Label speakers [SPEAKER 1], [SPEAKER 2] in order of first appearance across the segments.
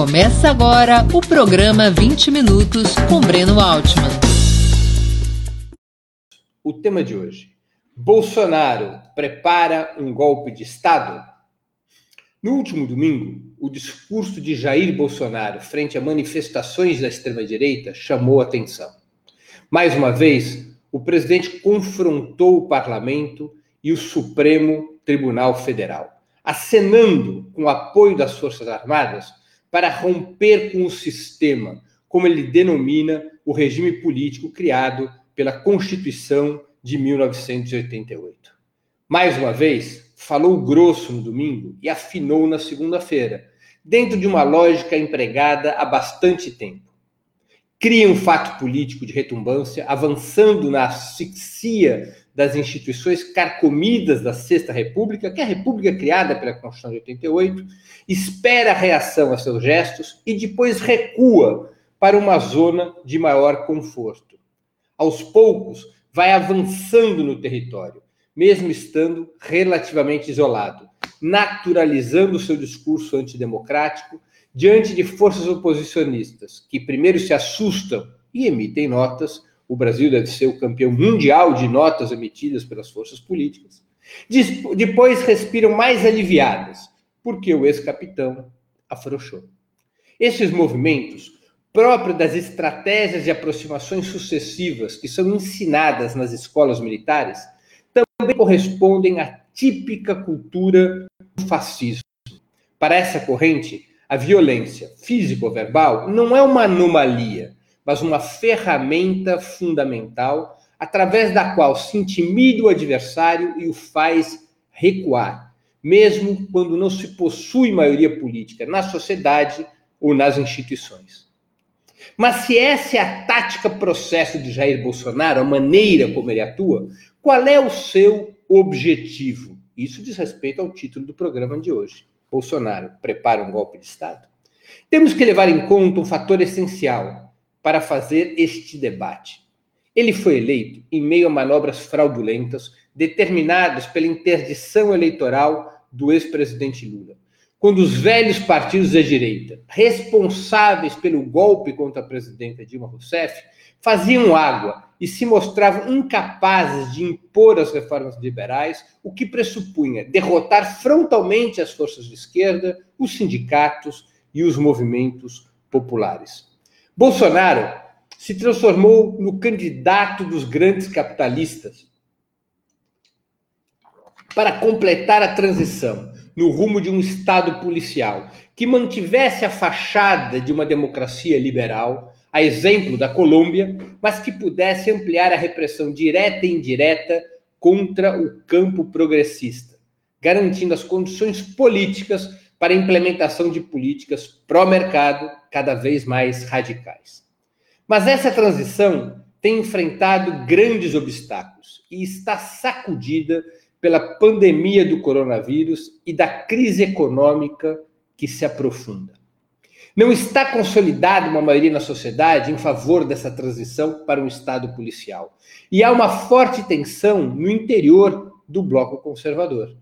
[SPEAKER 1] Começa agora o programa 20 Minutos com Breno Altman.
[SPEAKER 2] O tema de hoje: Bolsonaro prepara um golpe de Estado? No último domingo, o discurso de Jair Bolsonaro frente a manifestações da extrema-direita chamou atenção. Mais uma vez, o presidente confrontou o parlamento e o Supremo Tribunal Federal, acenando com o apoio das Forças Armadas para romper com o sistema, como ele denomina o regime político criado pela Constituição de 1988. Mais uma vez, falou grosso no domingo e afinou na segunda-feira, dentro de uma lógica empregada há bastante tempo. Cria um fato político de retumbância, avançando na asfixia das instituições carcomidas da Sexta República, que é a república criada pela Constituição de 88, espera a reação a seus gestos e depois recua para uma zona de maior conforto. Aos poucos, vai avançando no território, mesmo estando relativamente isolado, naturalizando seu discurso antidemocrático diante de forças oposicionistas que primeiro se assustam e emitem notas o Brasil deve ser o campeão mundial de notas emitidas pelas forças políticas. Depois respiram mais aliviadas, porque o ex-capitão afrouxou. Esses movimentos, próprios das estratégias de aproximações sucessivas que são ensinadas nas escolas militares, também correspondem à típica cultura do fascismo. Para essa corrente, a violência físico-verbal não é uma anomalia, mas uma ferramenta fundamental através da qual se intimida o adversário e o faz recuar, mesmo quando não se possui maioria política na sociedade ou nas instituições. Mas se essa é a tática processo de Jair Bolsonaro, a maneira como ele atua, qual é o seu objetivo? Isso diz respeito ao título do programa de hoje. Bolsonaro prepara um golpe de Estado? Temos que levar em conta um fator essencial, para fazer este debate. Ele foi eleito em meio a manobras fraudulentas determinadas pela interdição eleitoral do ex-presidente Lula. Quando os velhos partidos da direita, responsáveis pelo golpe contra a presidenta Dilma Rousseff, faziam água e se mostravam incapazes de impor as reformas liberais, o que pressupunha derrotar frontalmente as forças de esquerda, os sindicatos e os movimentos populares. Bolsonaro se transformou no candidato dos grandes capitalistas para completar a transição no rumo de um Estado policial que mantivesse a fachada de uma democracia liberal, a exemplo da Colômbia, mas que pudesse ampliar a repressão direta e indireta contra o campo progressista, garantindo as condições políticas para a implementação de políticas pró-mercado cada vez mais radicais. Mas essa transição tem enfrentado grandes obstáculos e está sacudida pela pandemia do coronavírus e da crise econômica que se aprofunda. Não está consolidada uma maioria na sociedade em favor dessa transição para um Estado policial. E há uma forte tensão no interior do bloco conservador.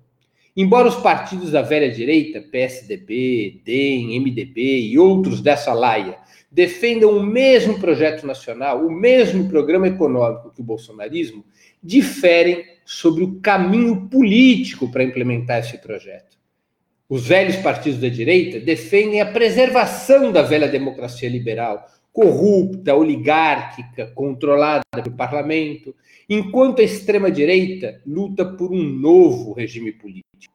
[SPEAKER 2] Embora os partidos da velha direita, PSDB, DEM, MDB e outros dessa laia, defendam o mesmo projeto nacional, o mesmo programa econômico que o bolsonarismo, diferem sobre o caminho político para implementar esse projeto. Os velhos partidos da direita defendem a preservação da velha democracia liberal, corrupta, oligárquica, controlada pelo parlamento, enquanto a extrema-direita luta por um novo regime político.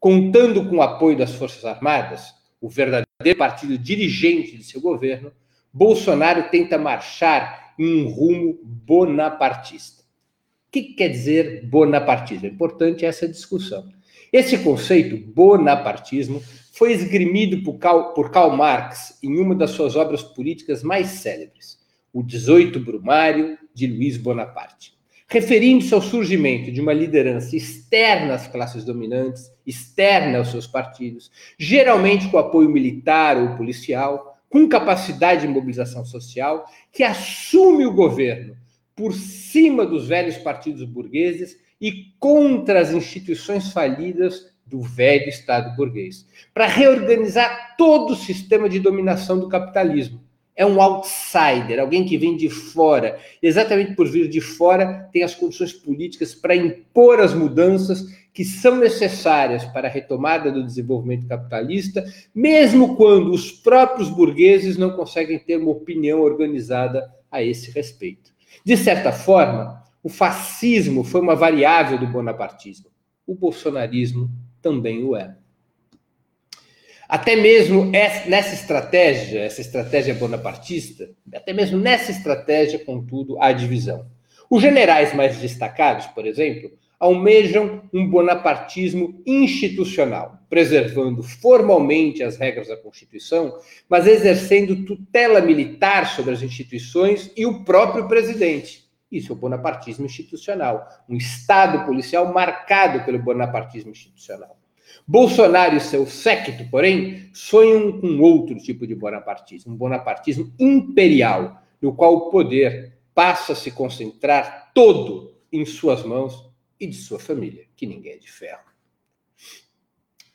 [SPEAKER 2] Contando com o apoio das Forças Armadas, o verdadeiro partido dirigente de seu governo, Bolsonaro tenta marchar em um rumo bonapartista. O que quer dizer bonapartismo? É importante essa discussão. Esse conceito, bonapartismo, foi esgrimido por Karl, por Karl Marx em uma das suas obras políticas mais célebres, O 18 Brumário de Luiz Bonaparte referindo-se ao surgimento de uma liderança externa às classes dominantes, externa aos seus partidos, geralmente com apoio militar ou policial, com capacidade de mobilização social, que assume o governo por cima dos velhos partidos burgueses e contra as instituições falidas do velho Estado burguês, para reorganizar todo o sistema de dominação do capitalismo. É um outsider, alguém que vem de fora. Exatamente por vir de fora, tem as condições políticas para impor as mudanças que são necessárias para a retomada do desenvolvimento capitalista, mesmo quando os próprios burgueses não conseguem ter uma opinião organizada a esse respeito. De certa forma, o fascismo foi uma variável do bonapartismo. O bolsonarismo também o é. Até mesmo nessa estratégia, essa estratégia bonapartista, até mesmo nessa estratégia, contudo, há divisão. Os generais mais destacados, por exemplo, almejam um bonapartismo institucional, preservando formalmente as regras da Constituição, mas exercendo tutela militar sobre as instituições e o próprio presidente. Isso é o bonapartismo institucional, um Estado policial marcado pelo bonapartismo institucional. Bolsonaro e seu séquito, porém, sonham com outro tipo de bonapartismo, um bonapartismo imperial, no qual o poder passa a se concentrar todo em suas mãos e de sua família, que ninguém é de ferro.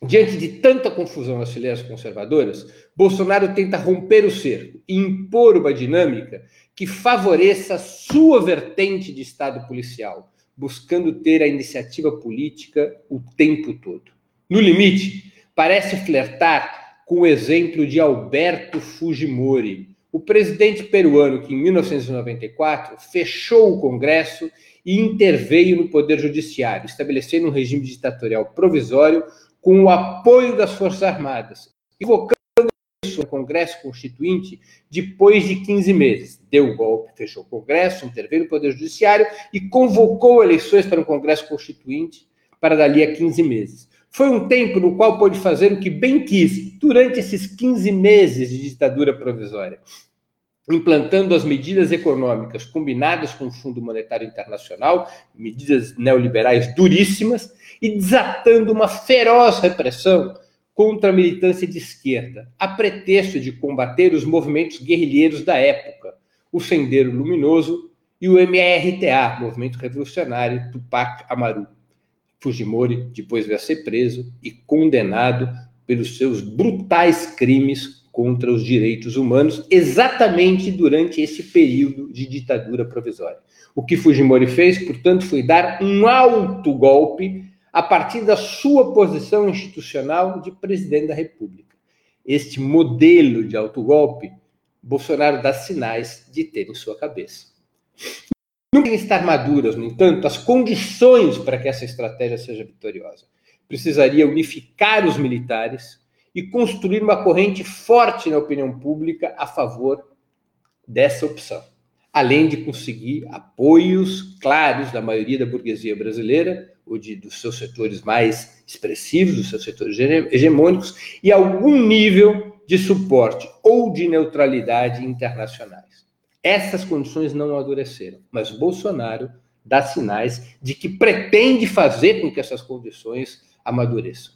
[SPEAKER 2] Diante de tanta confusão nas fileiras conservadoras, Bolsonaro tenta romper o cerco e impor uma dinâmica que favoreça a sua vertente de Estado policial, buscando ter a iniciativa política o tempo todo. No limite, parece flertar com o exemplo de Alberto Fujimori, o presidente peruano que, em 1994, fechou o Congresso e interveio no Poder Judiciário, estabelecendo um regime ditatorial provisório com o apoio das Forças Armadas, invocando o Congresso Constituinte depois de 15 meses. Deu o golpe, fechou o Congresso, interveio no Poder Judiciário e convocou eleições para o Congresso Constituinte para dali a 15 meses. Foi um tempo no qual pôde fazer o que bem quis durante esses 15 meses de ditadura provisória implantando as medidas econômicas combinadas com o Fundo Monetário Internacional, medidas neoliberais duríssimas, e desatando uma feroz repressão contra a militância de esquerda, a pretexto de combater os movimentos guerrilheiros da época, o Sendeiro Luminoso e o MRTA, Movimento Revolucionário Tupac Amaru. Fujimori depois a ser preso e condenado pelos seus brutais crimes contra os direitos humanos, exatamente durante esse período de ditadura provisória. O que Fujimori fez, portanto, foi dar um alto golpe a partir da sua posição institucional de presidente da República. Este modelo de autogolpe, Bolsonaro dá sinais de ter em sua cabeça. Não tem estar maduras, no entanto, as condições para que essa estratégia seja vitoriosa. Precisaria unificar os militares, e construir uma corrente forte na opinião pública a favor dessa opção, além de conseguir apoios claros da maioria da burguesia brasileira, ou de, dos seus setores mais expressivos, dos seus setores hegemônicos, e algum nível de suporte ou de neutralidade internacionais. Essas condições não amadureceram, mas Bolsonaro dá sinais de que pretende fazer com que essas condições amadureçam.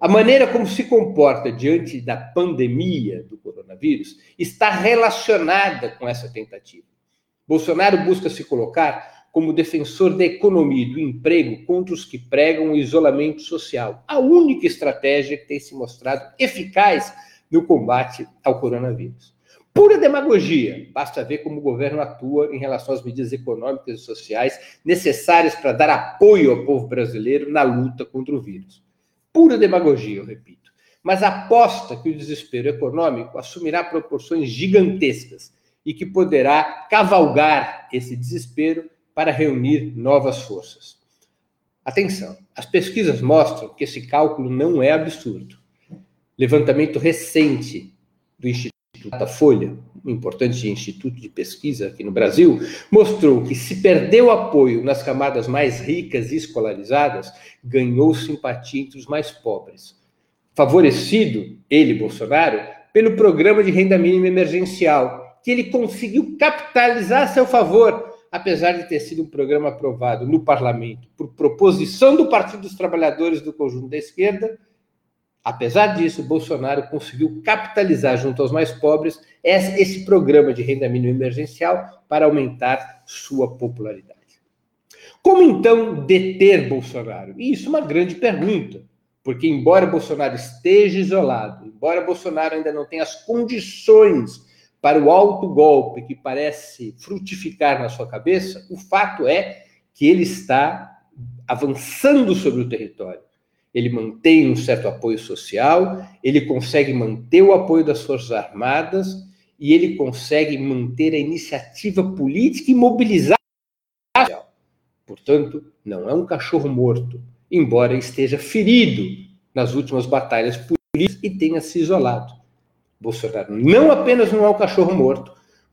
[SPEAKER 2] A maneira como se comporta diante da pandemia do coronavírus está relacionada com essa tentativa. Bolsonaro busca se colocar como defensor da economia e do emprego contra os que pregam o isolamento social, a única estratégia que tem se mostrado eficaz no combate ao coronavírus. Pura demagogia, basta ver como o governo atua em relação às medidas econômicas e sociais necessárias para dar apoio ao povo brasileiro na luta contra o vírus. Pura demagogia, eu repito. Mas aposta que o desespero econômico assumirá proporções gigantescas e que poderá cavalgar esse desespero para reunir novas forças. Atenção, as pesquisas mostram que esse cálculo não é absurdo. Levantamento recente do Instituto Folha um importante instituto de pesquisa aqui no Brasil, mostrou que se perdeu apoio nas camadas mais ricas e escolarizadas, ganhou simpatia entre os mais pobres. Favorecido, ele, Bolsonaro, pelo programa de renda mínima emergencial, que ele conseguiu capitalizar a seu favor, apesar de ter sido um programa aprovado no parlamento por proposição do Partido dos Trabalhadores do conjunto da esquerda Apesar disso, Bolsonaro conseguiu capitalizar junto aos mais pobres esse programa de renda mínima emergencial para aumentar sua popularidade. Como então deter Bolsonaro? E isso é uma grande pergunta. Porque, embora Bolsonaro esteja isolado, embora Bolsonaro ainda não tenha as condições para o alto golpe que parece frutificar na sua cabeça, o fato é que ele está avançando sobre o território. Ele mantém um certo apoio social, ele consegue manter o apoio das Forças Armadas e ele consegue manter a iniciativa política e mobilizar. Portanto, não é um cachorro morto, embora esteja ferido nas últimas batalhas políticas e tenha se isolado. Bolsonaro não apenas não é um cachorro morto,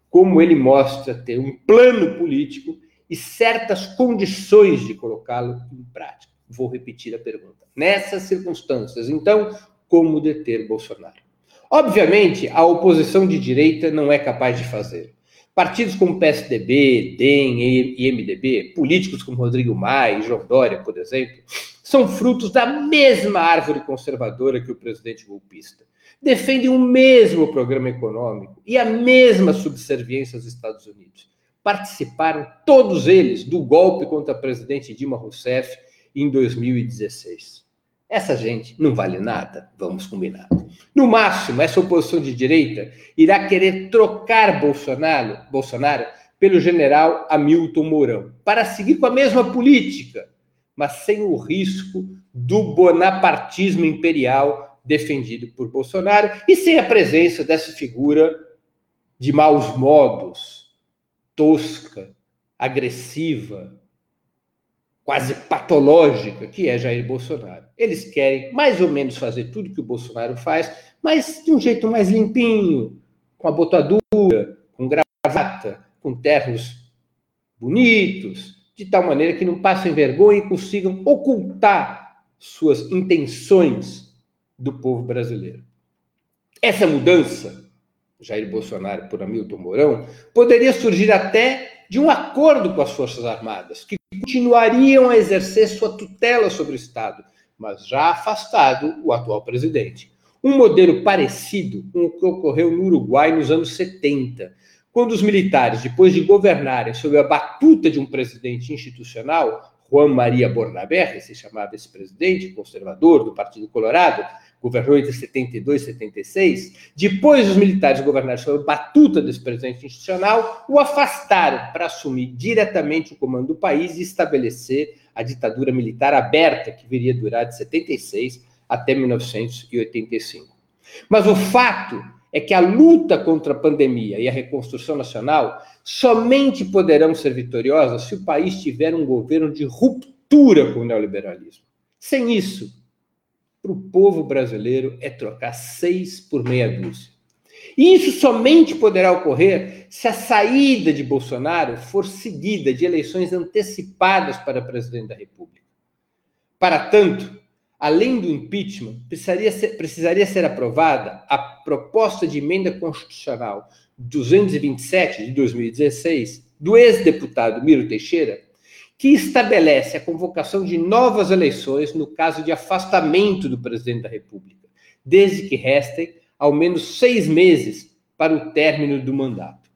[SPEAKER 2] como ele mostra ter um plano político e certas condições de colocá-lo em prática. Vou repetir a pergunta. Nessas circunstâncias, então, como deter Bolsonaro? Obviamente, a oposição de direita não é capaz de fazer. Partidos como PSDB, DEM e MDB, políticos como Rodrigo Maia e João Dória, por exemplo, são frutos da mesma árvore conservadora que o presidente golpista. Defendem o mesmo programa econômico e a mesma subserviência aos Estados Unidos. Participaram todos eles do golpe contra a presidente Dilma Rousseff em 2016. Essa gente não vale nada, vamos combinar. No máximo, essa oposição de direita irá querer trocar Bolsonaro, Bolsonaro pelo general Hamilton Mourão, para seguir com a mesma política, mas sem o risco do bonapartismo imperial defendido por Bolsonaro e sem a presença dessa figura de maus modos, tosca, agressiva, quase patológica que é Jair Bolsonaro. Eles querem mais ou menos fazer tudo que o Bolsonaro faz, mas de um jeito mais limpinho, com a botadura, com gravata, com ternos bonitos, de tal maneira que não passem vergonha e consigam ocultar suas intenções do povo brasileiro. Essa mudança, Jair Bolsonaro por Hamilton Mourão, poderia surgir até de um acordo com as Forças Armadas, que continuariam a exercer sua tutela sobre o Estado, mas já afastado o atual presidente. Um modelo parecido com o que ocorreu no Uruguai nos anos 70, quando os militares, depois de governarem sob a batuta de um presidente institucional, Juan Maria Bornabé, se chamava esse presidente, conservador do Partido Colorado, governou entre 72 e 76, depois os militares governaram sob batuta desse presidente institucional, o afastaram para assumir diretamente o comando do país e estabelecer a ditadura militar aberta, que viria a durar de 76 até 1985. Mas o fato é que a luta contra a pandemia e a reconstrução nacional somente poderão ser vitoriosas se o país tiver um governo de ruptura com o neoliberalismo. Sem isso, para o povo brasileiro é trocar seis por meia dúzia. E isso somente poderá ocorrer se a saída de Bolsonaro for seguida de eleições antecipadas para presidente da República. Para tanto, além do impeachment, precisaria ser, precisaria ser aprovada a proposta de emenda constitucional 227 de 2016 do ex-deputado Miro Teixeira, que estabelece a convocação de novas eleições no caso de afastamento do presidente da República, desde que restem ao menos seis meses para o término do mandato.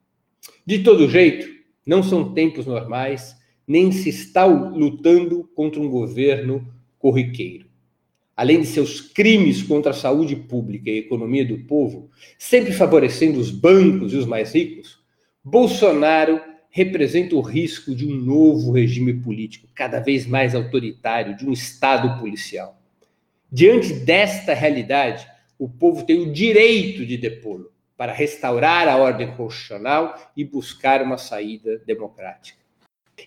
[SPEAKER 2] De todo jeito, não são tempos normais, nem se está lutando contra um governo corriqueiro. Além de seus crimes contra a saúde pública e a economia do povo, sempre favorecendo os bancos e os mais ricos, Bolsonaro representa o risco de um novo regime político, cada vez mais autoritário, de um Estado policial. Diante desta realidade, o povo tem o direito de depô-lo para restaurar a ordem constitucional e buscar uma saída democrática.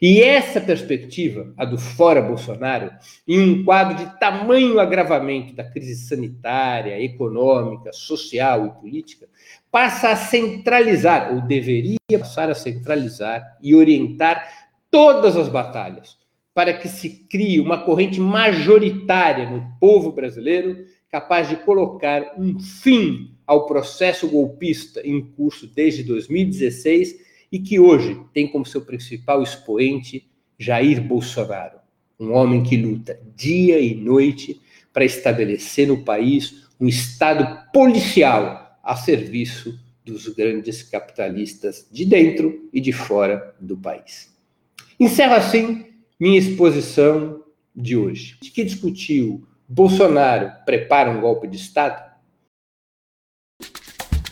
[SPEAKER 2] E essa perspectiva, a do fora Bolsonaro, em um quadro de tamanho agravamento da crise sanitária, econômica, social e política, passa a centralizar, ou deveria passar a centralizar e orientar todas as batalhas, para que se crie uma corrente majoritária no povo brasileiro capaz de colocar um fim ao processo golpista em curso desde 2016 e que hoje tem como seu principal expoente Jair Bolsonaro, um homem que luta dia e noite para estabelecer no país um Estado policial a serviço dos grandes capitalistas de dentro e de fora do país. Encerro assim minha exposição de hoje, que discutiu
[SPEAKER 3] Bolsonaro prepara um golpe de Estado?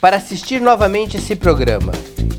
[SPEAKER 2] Para assistir novamente esse programa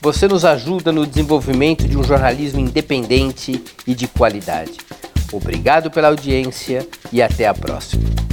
[SPEAKER 2] você nos ajuda no desenvolvimento de um jornalismo independente e de qualidade. Obrigado pela audiência e até a próxima.